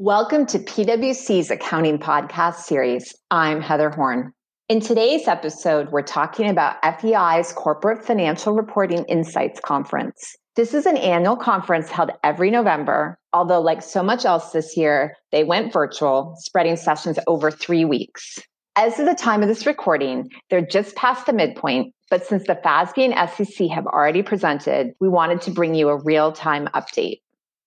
Welcome to PwC's Accounting Podcast Series. I'm Heather Horn. In today's episode, we're talking about FEI's Corporate Financial Reporting Insights Conference. This is an annual conference held every November, although, like so much else this year, they went virtual, spreading sessions over three weeks. As of the time of this recording, they're just past the midpoint, but since the FASB and SEC have already presented, we wanted to bring you a real time update.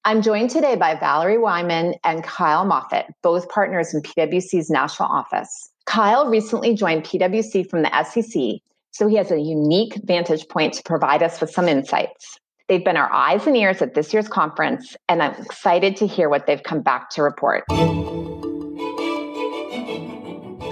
I'm joined today by Valerie Wieman and Kyle Moffatt, both partners in PwC's national office. Kyle recently joined PwC from the SEC, so he has a unique vantage point to provide us with some insights. They've been our eyes and ears at this year's conference, and I'm excited to hear what they've come back to report.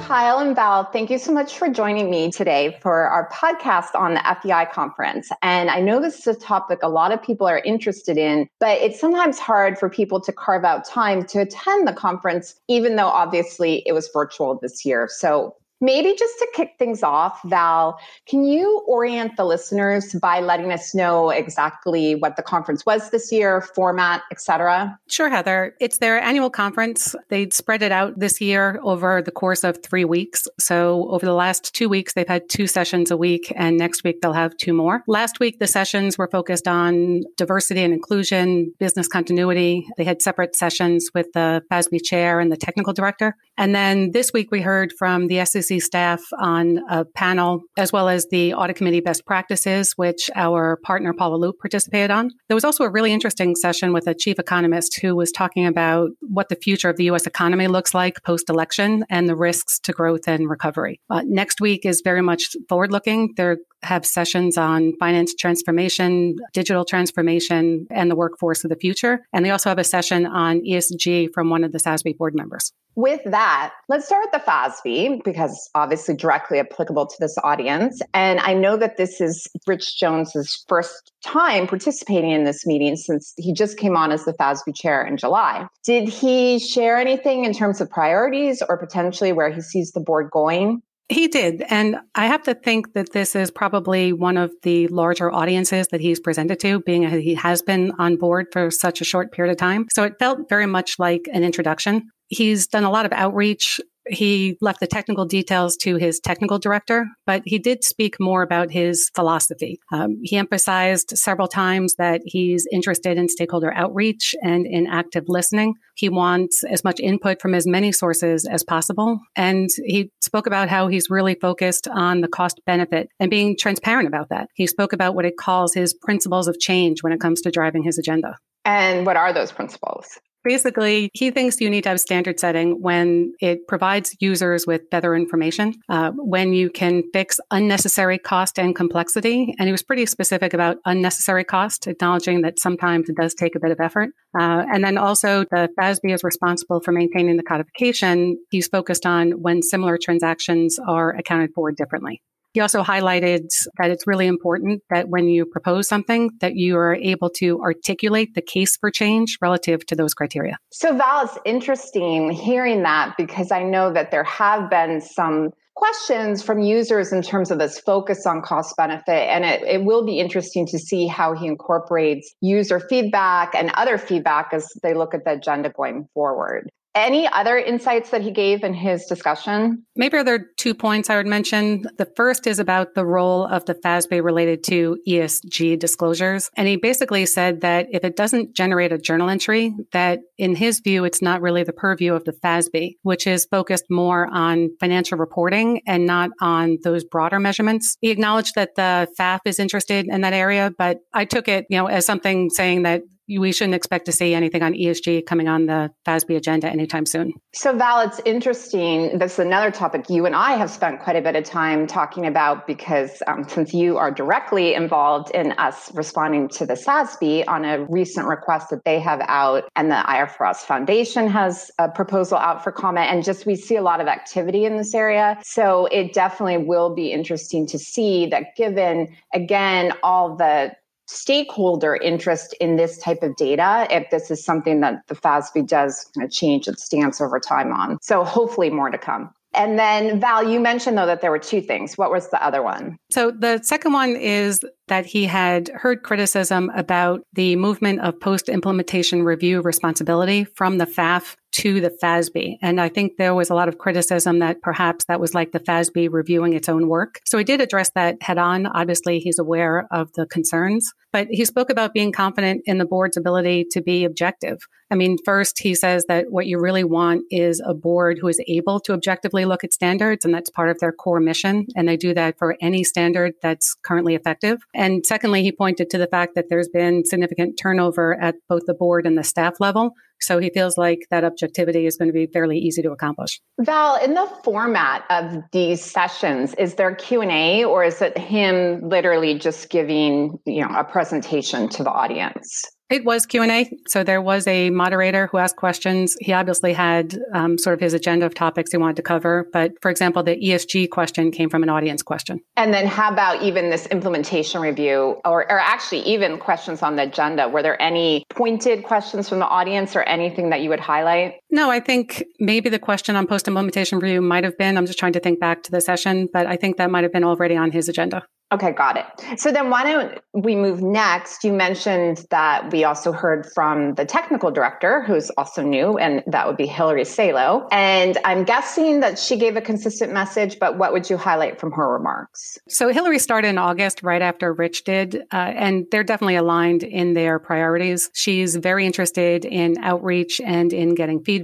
Kyle and Val, thank you so much for joining me today for our podcast on the FEI conference. And I know this is a topic a lot of people are interested in, but it's sometimes hard for people to carve out time to attend the conference, even though obviously it was virtual this year. So Maybe just to kick things off, Val, can you orient the listeners by letting us know exactly what the conference was this year, format, etc.? Sure, Heather. It's their annual conference. They spread it out this year over the course of three weeks. So over the last two weeks, they've had two sessions a week, and next week they'll have two more. Last week, the sessions were focused on diversity and inclusion, business continuity. They had separate sessions with the FASB chair and the technical director. And then this week, we heard from the SEC staff on a panel, as well as the audit committee best practices, which our partner Paula Loop participated on. There was also a really interesting session with a chief economist who was talking about what the future of the U.S. economy looks like post election and the risks to growth and recovery. Uh, next week is very much forward looking. They're have sessions on finance transformation, digital transformation, and the workforce of the future. And they also have a session on ESG from one of the SASB board members. With that, let's start with the FASB because obviously directly applicable to this audience. And I know that this is Rich Jones's first time participating in this meeting since he just came on as the FASB chair in July. Did he share anything in terms of priorities or potentially where he sees the board going? He did. And I have to think that this is probably one of the larger audiences that he's presented to, being he has been on board for such a short period of time. So it felt very much like an introduction. He's done a lot of outreach he left the technical details to his technical director, but he did speak more about his philosophy. Um, he emphasized several times that he's interested in stakeholder outreach and in active listening. He wants as much input from as many sources as possible. And he spoke about how he's really focused on the cost benefit and being transparent about that. He spoke about what it calls his principles of change when it comes to driving his agenda. And what are those principles? Basically, he thinks you need to have standard setting when it provides users with better information, uh, when you can fix unnecessary cost and complexity. And he was pretty specific about unnecessary cost, acknowledging that sometimes it does take a bit of effort. Uh, and then also the FASB is responsible for maintaining the codification. He's focused on when similar transactions are accounted for differently. He also highlighted that it's really important that when you propose something that you are able to articulate the case for change relative to those criteria. So Val, it's interesting hearing that because I know that there have been some questions from users in terms of this focus on cost benefit. And it, it will be interesting to see how he incorporates user feedback and other feedback as they look at the agenda going forward. Any other insights that he gave in his discussion? Maybe there are two points I would mention. The first is about the role of the FASB related to ESG disclosures. And he basically said that if it doesn't generate a journal entry, that in his view, it's not really the purview of the FASB, which is focused more on financial reporting and not on those broader measurements. He acknowledged that the FAF is interested in that area, but I took it, you know, as something saying that we shouldn't expect to see anything on ESG coming on the FASB agenda anytime soon. So, Val, it's interesting. This is another topic you and I have spent quite a bit of time talking about because um, since you are directly involved in us responding to the SASB on a recent request that they have out, and the IFRS Foundation has a proposal out for comment, and just we see a lot of activity in this area. So, it definitely will be interesting to see that given, again, all the stakeholder interest in this type of data if this is something that the FASB does kind of change its stance over time on. So hopefully more to come. And then Val, you mentioned though that there were two things. What was the other one? So the second one is that he had heard criticism about the movement of post implementation review responsibility from the FAF to the FASB. And I think there was a lot of criticism that perhaps that was like the FASB reviewing its own work. So he did address that head on. Obviously, he's aware of the concerns, but he spoke about being confident in the board's ability to be objective. I mean, first, he says that what you really want is a board who is able to objectively look at standards, and that's part of their core mission. And they do that for any standard that's currently effective. And secondly, he pointed to the fact that there's been significant turnover at both the board and the staff level. So he feels like that objectivity is going to be fairly easy to accomplish. Val, in the format of these sessions, is there Q&A or is it him literally just giving, you know, a presentation to the audience? It was Q and A, so there was a moderator who asked questions. He obviously had um, sort of his agenda of topics he wanted to cover, but for example, the ESG question came from an audience question. And then, how about even this implementation review, or, or actually even questions on the agenda? Were there any pointed questions from the audience, or anything that you would highlight? No, I think maybe the question on post implementation review might have been. I'm just trying to think back to the session, but I think that might have been already on his agenda. Okay, got it. So then why don't we move next? You mentioned that we also heard from the technical director, who's also new, and that would be Hillary Salo. And I'm guessing that she gave a consistent message, but what would you highlight from her remarks? So Hillary started in August, right after Rich did, uh, and they're definitely aligned in their priorities. She's very interested in outreach and in getting feedback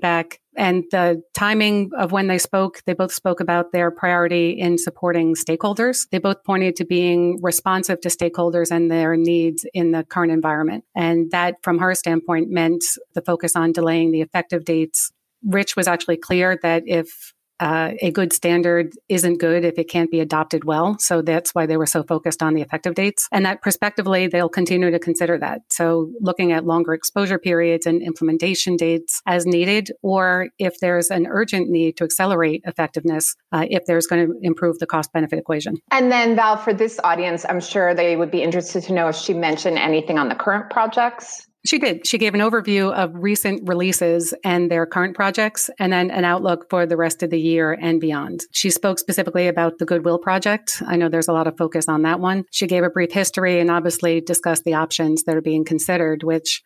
and the timing of when they spoke, they both spoke about their priority in supporting stakeholders. They both pointed to being responsive to stakeholders and their needs in the current environment. And that, from her standpoint, meant the focus on delaying the effective dates. Rich was actually clear that if uh, a good standard isn't good if it can't be adopted well. So that's why they were so focused on the effective dates. And that prospectively, they'll continue to consider that. So looking at longer exposure periods and implementation dates as needed, or if there's an urgent need to accelerate effectiveness, uh, if there's going to improve the cost benefit equation. And then, Val, for this audience, I'm sure they would be interested to know if she mentioned anything on the current projects. She did. She gave an overview of recent releases and their current projects, and then an outlook for the rest of the year and beyond. She spoke specifically about the Goodwill Project. I know there's a lot of focus on that one. She gave a brief history and obviously discussed the options that are being considered, which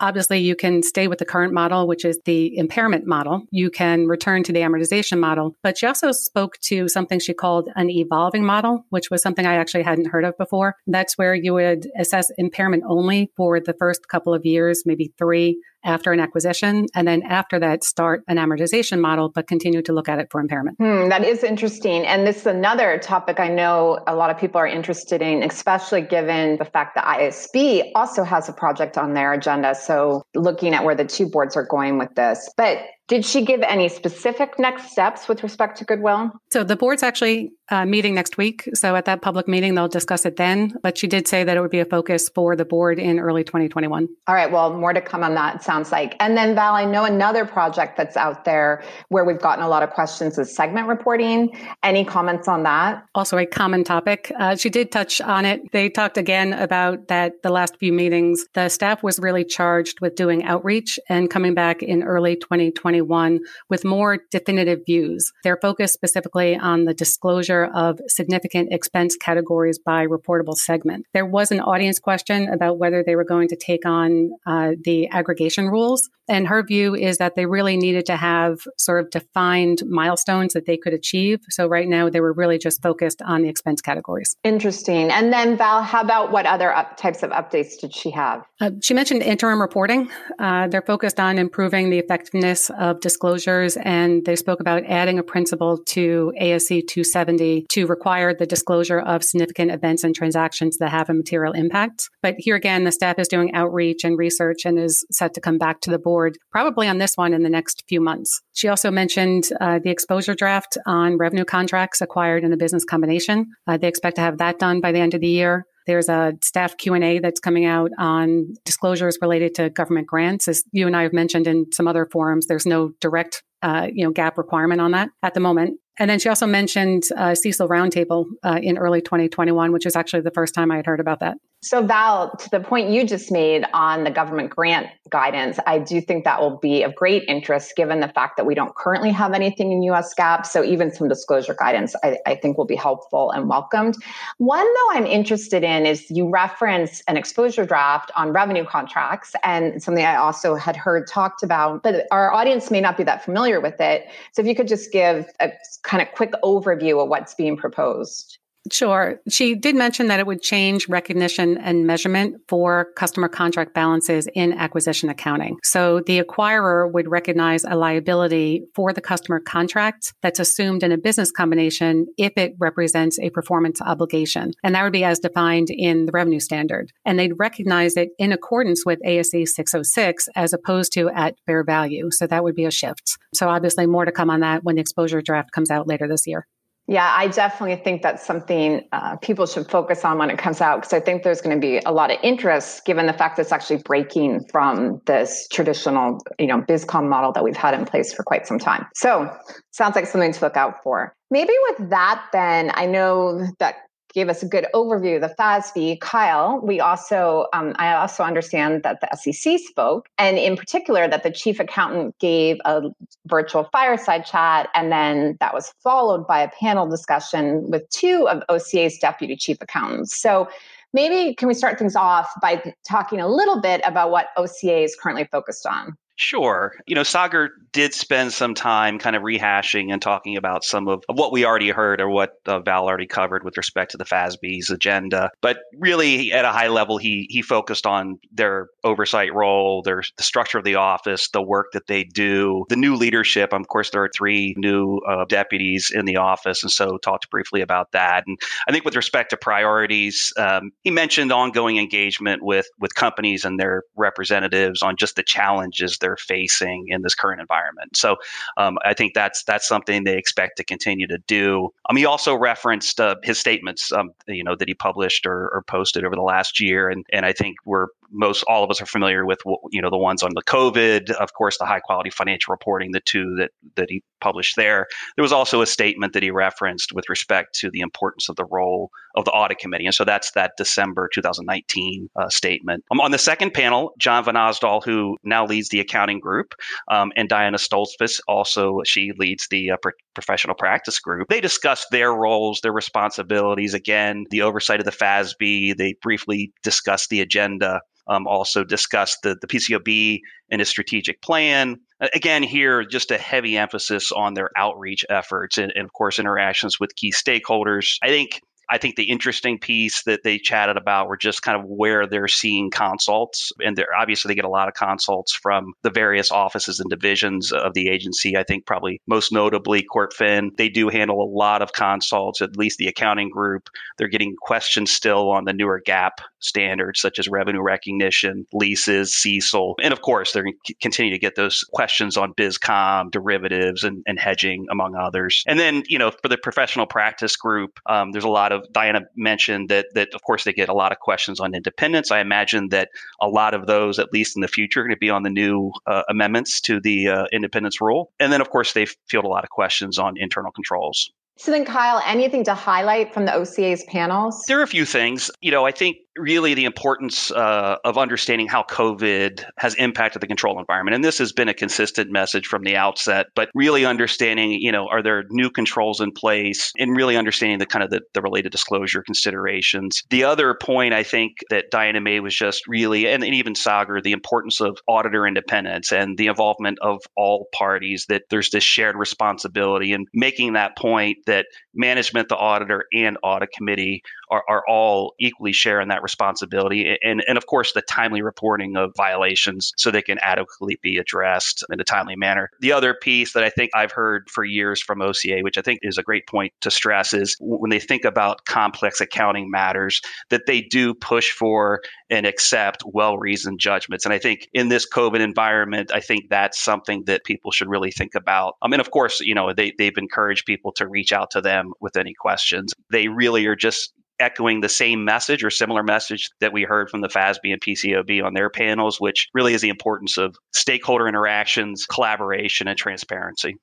Obviously, you can stay with the current model, which is the impairment model. You can return to the amortization model. But she also spoke to something she called an evolving model, which was something I actually hadn't heard of before. That's where you would assess impairment only for the first couple of years, maybe three, after an acquisition. And then after that, start an amortization model, but continue to look at it for impairment. Hmm, that is interesting. And this is another topic I know a lot of people are interested in, especially given the fact that IASB also has a project on their agenda. So looking at where the two boards are going with this. But did she give any specific next steps with respect to Goodwill? So the board's actually uh, meeting next week. So at that public meeting, they'll discuss it then. But she did say that it would be a focus for the board in early 2021. All right. Well, more to come on that, sounds like. And then, Val, I know another project that's out there where we've gotten a lot of questions is segment reporting. Any comments on that? Also, a common topic. Uh, she did touch on it. They talked again about that the last few meetings, the staff was really charged with doing outreach and coming back in early 2020 2021 with more definitive views. They're focused specifically on the disclosure of significant expense categories by reportable segment. There was an audience question about whether they were going to take on uh, the aggregation rules. And her view is that they really needed to have sort of defined milestones that they could achieve. So right now they were really just focused on the expense categories. Interesting. And then Val, how about what other up- types of updates did she have? Uh, she mentioned interim reporting. Uh, they're focused on improving the effectiveness of disclosures, and they spoke about adding a principle to ASC 270 to require the disclosure of significant events and transactions that have a material impact. But here again, the staff is doing outreach and research and is set to come back to the board probably on this one in the next few months. She also mentioned uh, the exposure draft on revenue contracts acquired in a business combination. Uh, they expect to have that done by the end of the year. There's a staff Q&A that's coming out on disclosures related to government grants. As you and I have mentioned in some other forums, there's no direct uh, you know, GAAP requirement on that at the moment. And then she also mentioned uh, CECL Roundtable uh, in early 2021, which is actually the first time I had heard about that. So, Val, to the point you just made on the government grant guidance, I do think that will be of great interest given the fact that we don't currently have anything in US GAAP. So, even some disclosure guidance I, I think will be helpful and welcomed. One, though, I'm interested in is you reference an exposure draft on revenue contracts and something I also had heard talked about, but our audience may not be that familiar with it. So, if you could just give a kind of quick overview of what's being proposed. Sure. She did mention that it would change recognition and measurement for customer contract balances in acquisition accounting. So the acquirer would recognize a liability for the customer contract that's assumed in a business combination if it represents a performance obligation. And that would be as defined in the revenue standard. And they'd recognize it in accordance with ASC 606 as opposed to at fair value. So that would be a shift. So obviously more to come on that when the exposure draft comes out later this year. Yeah, I definitely think that's something uh, people should focus on when it comes out because I think there's going to be a lot of interest given the fact that it's actually breaking from this traditional, you know, BizCom model that we've had in place for quite some time. So, sounds like something to look out for. Maybe with that, then I know that gave us a good overview of the FASB. Kyle, we also, um, I also understand that the SEC spoke, and in particular that the chief accountant gave a virtual fireside chat, and then that was followed by a panel discussion with two of OCA's deputy chief accountants. So maybe can we start things off by talking a little bit about what OCA is currently focused on? Sure. You know, Sagar did spend some time kind of rehashing and talking about some of, of what we already heard or what uh, Val already covered with respect to the FASB's agenda. But really, at a high level, he he focused on their oversight role, their the structure of the office, the work that they do, the new leadership. Of course, there are three new uh, deputies in the office, and so talked briefly about that. And I think with respect to priorities, um, he mentioned ongoing engagement with with companies and their representatives on just the challenges they're facing in this current environment. So um, I think that's that's something they expect to continue to do. Um, he also referenced uh, his statements, um, you know, that he published or, or posted over the last year, and and I think we're most all of us are familiar with you know the ones on the COVID, of course, the high quality financial reporting, the two that that he published there. There was also a statement that he referenced with respect to the importance of the role of the audit committee, and so that's that December 2019 uh, statement. Um, on the second panel, John Vanosdol, who now leads the accounting group, um, and Diana Stoltzfus, also she leads the uh, pro- professional practice group. They discussed their roles, their responsibilities. Again, the oversight of the FASB. They briefly discussed the agenda um, also discussed the, the PCAOB and its strategic plan. Again, here, just a heavy emphasis on their outreach efforts and, and, of course, interactions with key stakeholders. I think I think the interesting piece that they chatted about were just kind of where they're seeing consults. And they're obviously they get a lot of consults from the various offices and divisions of the agency. I think probably most notably CorpFin. They do handle a lot of consults, at least the accounting group. They're getting questions still on the newer GAAP standards such as revenue recognition, leases, CECL. And of course, they're to continue to get those questions on BizCom, derivatives, and, and hedging, among others. And then, you know, for the professional practice group, um, there's a lot of of Diana mentioned that that of course they get a lot of questions on independence. I imagine that a lot of those, at least in the future, are going to be on the new uh, amendments to the uh, independence rule. And then, of course, they field a lot of questions on internal controls. So then, Kyle, anything to highlight from the OCA's panels? There are a few things. You know, I think really the importance uh, of understanding how COVID has impacted the control environment. And this has been a consistent message from the outset, but really understanding, you know, are there new controls in place and really understanding the kind of the, the related disclosure considerations. The other point I think that Diana made was just really, and, and even Sagar, the importance of auditor independence and the involvement of all parties, that there's this shared responsibility and making that point that management, the auditor, and audit committee are, are all equally sharing that responsibility. And, and of course, the timely reporting of violations so they can adequately be addressed in a timely manner. The other piece that I think I've heard for years from OCA, which I think is a great point to stress, is when they think about complex accounting matters, that they do push for and accept well reasoned judgments. And I think in this COVID environment, I think that's something that people should really think about. I mean, of course, you know, they, they've encouraged people to reach out to them with any questions. They really are just echoing the same message or similar message that we heard from the FASB and PCAOB on their panels, which really is the importance of stakeholder interactions, collaboration, and transparency.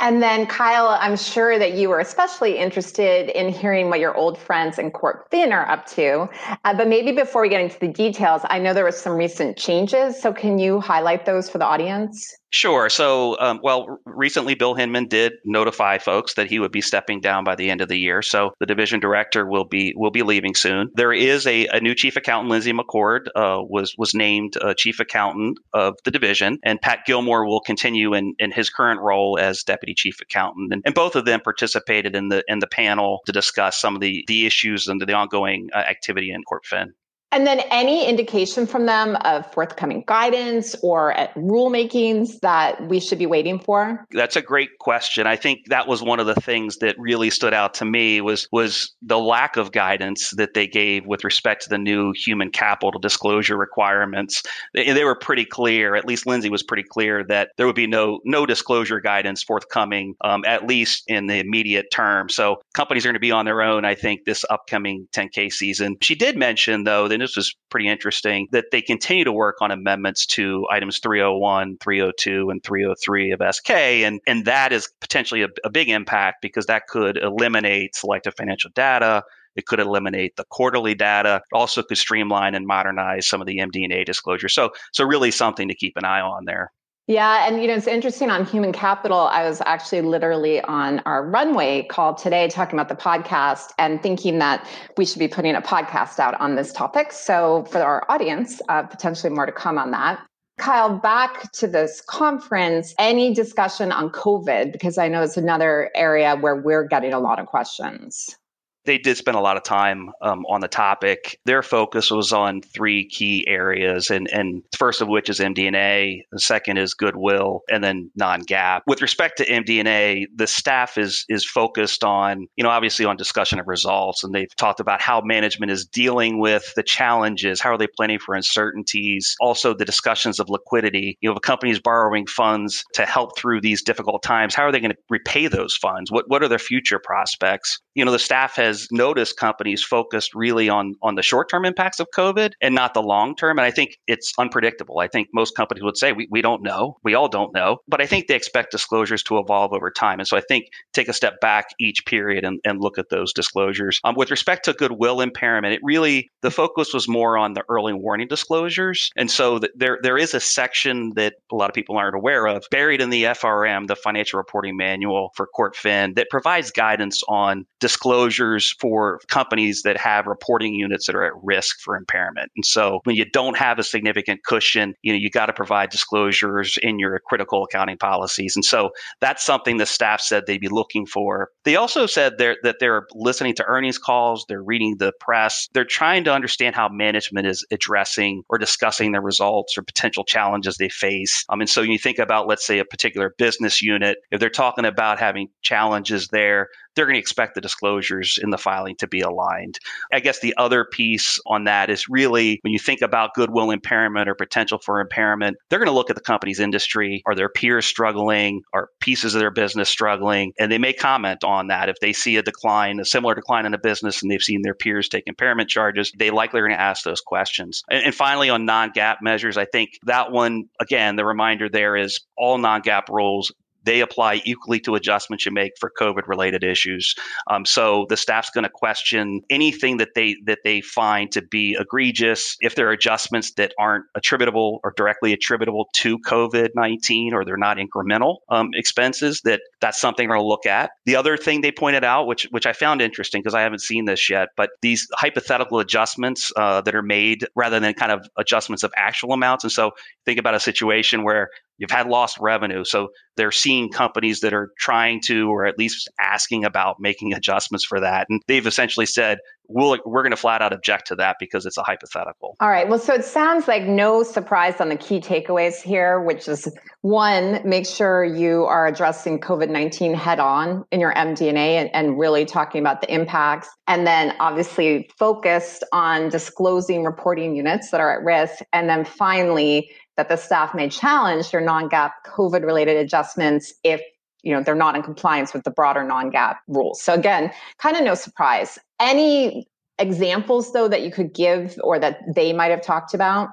And then, Kyle, I'm sure that you were especially interested in hearing what your old friends in CorpFin are up to. Uh, but maybe before we get into the details, I know there was some recent changes. So, can you highlight those for the audience? Sure. So, um, well, recently Bill Hinman did notify folks that he would be stepping down by the end of the year. So the division director will be will be leaving soon. There is a, a new chief accountant, Lindsay McCord, uh, was was named uh, chief accountant of the division, and Pat Gilmore will continue in, in his current role as deputy chief accountant. And, and both of them participated in the in the panel to discuss some of the the issues and the ongoing uh, activity in Court CorpFin. And then any indication from them of forthcoming guidance or rulemakings that we should be waiting for? That's a great question. I think that was one of the things that really stood out to me was was the lack of guidance that they gave with respect to the new human capital disclosure requirements. They, they were pretty clear. At least Lindsay was pretty clear that there would be no no disclosure guidance forthcoming, um, at least in the immediate term. So companies are going to be on their own. I think this upcoming 10K season. She did mention though that this was pretty interesting, that they continue to work on amendments to items 301, 302, and 303 of SK. And, and that is potentially a, a big impact because that could eliminate selective financial data. It could eliminate the quarterly data. Also, could streamline and modernize some of the MD&A disclosure. So, so really something to keep an eye on there. Yeah, and you know it's interesting on human capital. I was actually literally on our runway call today talking about the podcast and thinking that we should be putting a podcast out on this topic. So for our audience, uh, potentially more to come on that. Kyle, back to this conference, any discussion on COVID? Because I know it's another area where we're getting a lot of questions they did spend a lot of time um, on the topic. Their focus was on three key areas, and and first of which is MD&A, the second is goodwill, and then non-GAAP. With respect to MD&A, the staff is is focused on you know obviously on discussion of results, and they've talked about how management is dealing with the challenges, how are they planning for uncertainties, also the discussions of liquidity. You know, if a company is borrowing funds to help through these difficult times, how are they going to repay those funds? What what are their future prospects? You know, the staff has has noticed companies focused really on on the short term impacts of COVID and not the long term. And I think it's unpredictable. I think most companies would say we, we don't know. We all don't know. But I think they expect disclosures to evolve over time. And so I think take a step back each period and, and look at those disclosures. Um, with respect to goodwill impairment, it really the focus was more on the early warning disclosures. And so th- there there is a section that a lot of people aren't aware of buried in the FRM, the financial reporting manual for Court CorpFin, that provides guidance on disclosures for companies that have reporting units that are at risk for impairment. And so when you don't have a significant cushion, you know, you got to provide disclosures in your critical accounting policies. And so that's something the staff said they'd be looking for. They also said that they're listening to earnings calls, they're reading the press, they're trying to understand how management is addressing or discussing their results or potential challenges they face. Um, and so you think about, let's say, a particular business unit, if they're talking about having challenges there, they're going to expect the disclosures in the filing to be aligned. I guess the other piece on that is really when you think about goodwill impairment or potential for impairment, they're going to look at the company's industry. Are their peers struggling? Are pieces of their business struggling? And they may comment on that. If they see a decline, a similar decline in the business, and they've seen their peers take impairment charges, they likely are going to ask those questions. And, and finally, on non GAAP measures, I think that one, again, the reminder there is all non GAAP rules they apply equally to adjustments you make for COVID related issues. Um, so the staff's going to question anything that they that they find to be egregious. If there are adjustments that aren't attributable or directly attributable to COVID nineteen, or they're not incremental um, expenses, that that's something we will look at. The other thing they pointed out, which which I found interesting because I haven't seen this yet, but these hypothetical adjustments uh, that are made rather than kind of adjustments of actual amounts. And so think about a situation where you've had lost revenue. So they're seeing companies that are trying to, or at least asking about making adjustments for that. And they've essentially said, we'll, we're going to flat out object to that because it's a hypothetical. All right. Well, so it sounds like no surprise on the key takeaways here, which is one, make sure you are addressing COVID 19 head on in your MD&A and, and really talking about the impacts. And then obviously focused on disclosing reporting units that are at risk. And then finally, that the staff may challenge their non-GAAP COVID related adjustments if you know they're not in compliance with the broader non-GAAP rules. So again, kind of no surprise. Any examples though that you could give or that they might have talked about?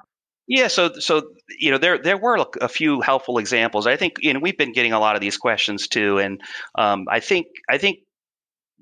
Yeah, so so you know there there were a few helpful examples. I think you know we've been getting a lot of these questions too, and um, I think I think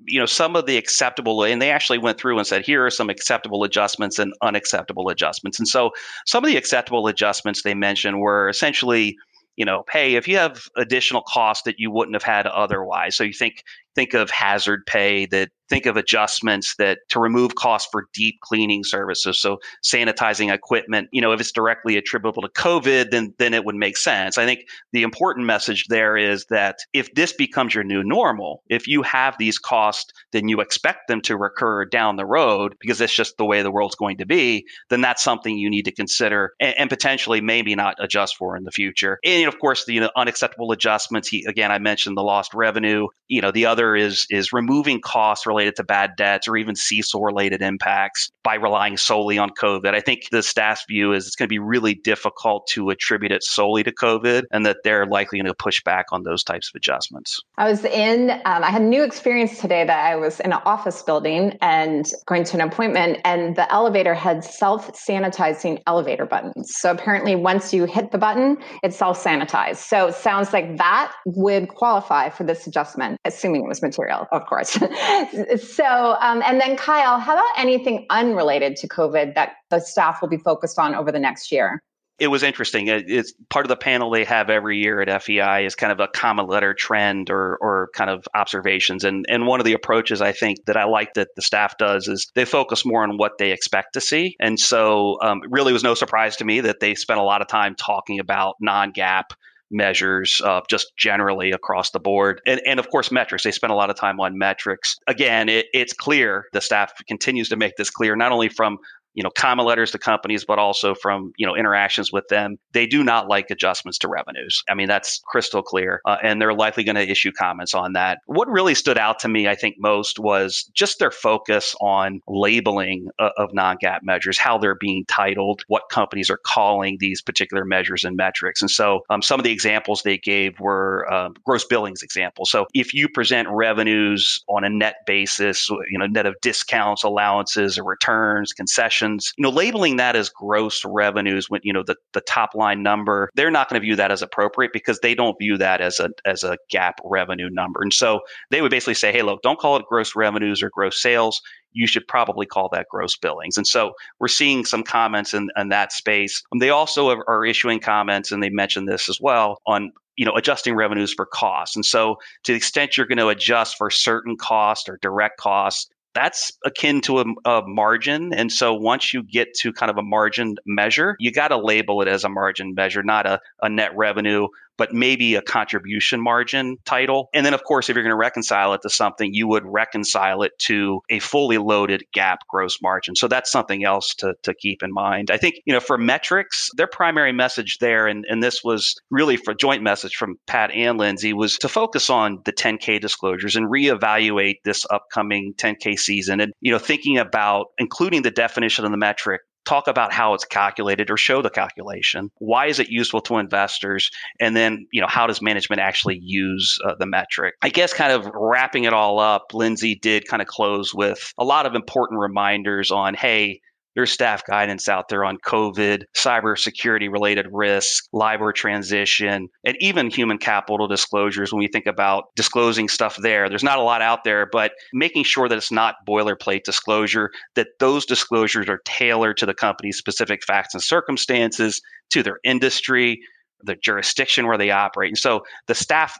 you know some of the acceptable and they actually went through and said here are some acceptable adjustments and unacceptable adjustments. And so some of the acceptable adjustments they mentioned were essentially you know hey if you have additional costs that you wouldn't have had otherwise. So you think think of hazard pay that think of adjustments that to remove costs for deep cleaning services. So sanitizing equipment you know if it's directly attributable to covid then then it would make sense. I think the important message there is that if this becomes your new normal if you have these costs then you expect them to recur down the road because it's just the way the world's going to be then that's something you need to consider and, and potentially maybe not adjust for in the future. And of course the you know, unacceptable adjustments he, again i mentioned the lost revenue you know the other is is removing costs related to bad debts or even CECL related impacts by relying solely on COVID. I think the staff's view is it's going to be really difficult to attribute it solely to COVID, and that they're likely going to push back on those types of adjustments. I was in. Um, I had a new experience today that I was in an office building and going to an appointment, and the elevator had self sanitizing elevator buttons. So apparently, once you hit the button, it's self sanitized. So it sounds like that would qualify for this adjustment, assuming it was material, of course. so, um, and then Kyle, how about anything unrelated to COVID that the staff will be focused on over the next year? it was interesting. It's part of the panel they have every year at FEI is kind of a common letter trend or or kind of observations. And and one of the approaches I think that I like that the staff does is they focus more on what they expect to see. And so um, it really was no surprise to me that they spent a lot of time talking about non-GAAP measures uh, just generally across the board. And, and of course, metrics. They spend a lot of time on metrics. Again, it, it's clear, the staff continues to make this clear, not only from you know, common letters to companies, but also from, you know, interactions with them. They do not like adjustments to revenues. I mean, that's crystal clear. Uh, and they're likely going to issue comments on that. What really stood out to me, I think, most was just their focus on labeling uh, of non GAAP measures, how they're being titled, what companies are calling these particular measures and metrics. And so um, some of the examples they gave were uh, gross billings examples. So if you present revenues on a net basis, you know, net of discounts, allowances, or returns, concessions, you know, labeling that as gross revenues when, you know, the, the top line number, they're not going to view that as appropriate because they don't view that as a as a GAAP revenue number. And so they would basically say, hey, look, don't call it gross revenues or gross sales. You should probably call that gross billings. And so we're seeing some comments in, in that space. Um, they also are issuing comments, and they mentioned this as well, on you know adjusting revenues for costs and so to the extent you're going to adjust for certain costs or direct costs that's akin to a, a, margin. And so once you get to kind of a margin measure, you got to label it as a margin measure, not a, a net revenue but maybe a contribution margin title. And then, of course, if you're going to reconcile it to something, you would reconcile it to a fully loaded GAAP gross margin. So that's something else to, to keep in mind. I think, you know, for metrics, their primary message there, and, and this was really for joint message from Pat and Lindsay, was to focus on the 10K disclosures and reevaluate this upcoming 10K season and, you know, thinking about including the definition of the metric talk about how it's calculated or show the calculation. Why is it useful to investors? And then, you know, how does management actually use uh, the metric? I guess kind of wrapping it all up, Lindsay did kind of close with a lot of important reminders on, hey, there's staff guidance out there on COVID, cybersecurity related risk, LIBOR transition, and even human capital disclosures when we think about disclosing stuff there. There's not a lot out there, but making sure that it's not boilerplate disclosure, that those disclosures are tailored to the company's specific facts and circumstances, to their industry, the jurisdiction where they operate. And so the staff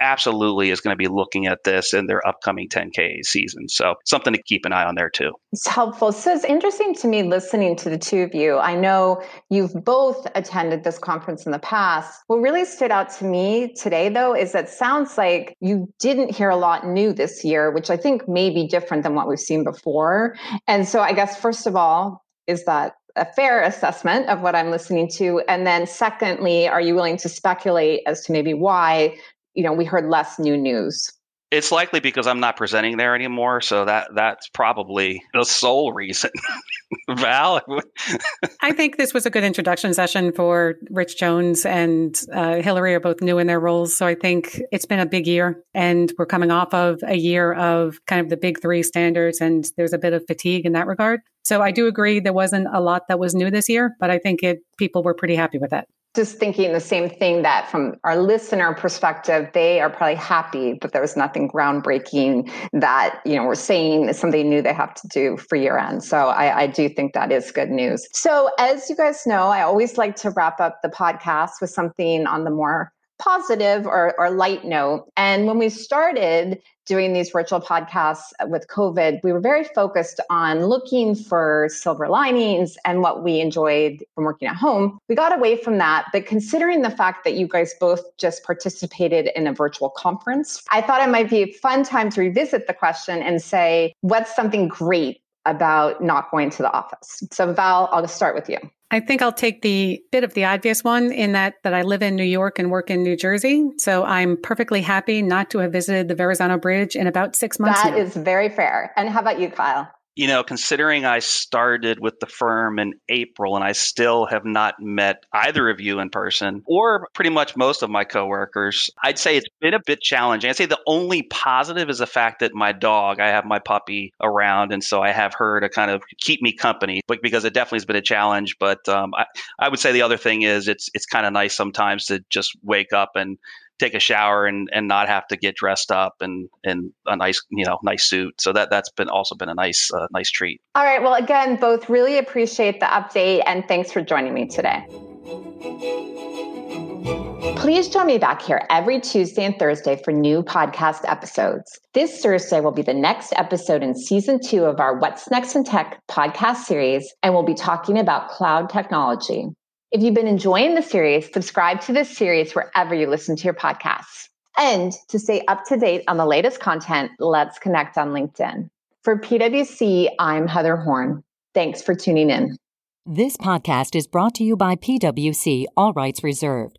absolutely is going to be looking at this in their upcoming 10K season. So something to keep an eye on there too. It's helpful. So it's interesting to me listening to the two of you. I know you've both attended this conference in the past. What really stood out to me today, though, is that sounds like you didn't hear a lot new this year, which I think may be different than what we've seen before. And so I guess, first of all, is that a fair assessment of what I'm listening to? And then, secondly, are you willing to speculate as to maybe why you know we heard less new news it's likely because I'm not presenting there anymore, so that that's probably the sole reason. Val? I think this was a good introduction session for Rich Jones and uh, Hillary are both new in their roles. So I think it's been a big year and we're coming off of a year of kind of the big three standards and there's a bit of fatigue in that regard. So I do agree there wasn't a lot that was new this year, but I think it people were pretty happy with that just thinking the same thing that from our listener perspective they are probably happy but there was nothing groundbreaking that you know we're saying is something new they have to do for year end so I, I do think that is good news so as you guys know i always like to wrap up the podcast with something on the more positive or, or light note. And when we started doing these virtual podcasts with COVID, we were very focused on looking for silver linings and what we enjoyed from working at home. We got away from that, but considering the fact that you guys both just participated in a virtual conference, I thought it might be a fun time to revisit the question and say, what's something great about not going to the office? So, Val, I'll just start with you. I think I'll take the bit of the obvious one in that that I live in New York and work in New Jersey. So I'm perfectly happy not to have visited the Verrazano Bridge in about six months. That now. is very fair. And how about you, Kyle? You know, considering I started with the firm in April and I still have not met either of you in person or pretty much most of my coworkers, I'd say it's been a bit challenging. I'd say the only positive is the fact that my dog, I have my puppy around, and so I have her to kind of keep me company. But because it definitely has been a challenge, but um, I, I would say the other thing is it's it's kind of nice sometimes to just wake up and take a shower and, and not have to get dressed up and in a nice you know nice suit. So that that's been also been a nice uh, nice treat. All right. Well, again, both really appreciate the update and thanks for joining me today. Please join me back here every Tuesday and Thursday for new podcast episodes. This Thursday will be the next episode in season two of our What's Next in Tech podcast series, and we'll be talking about cloud technology. If you've been enjoying the series, subscribe to this series wherever you listen to your podcasts. And to stay up to date on the latest content, let's connect on LinkedIn. For PwC, I'm Heather Horn. Thanks for tuning in. This podcast is brought to you by PwC, all rights reserved.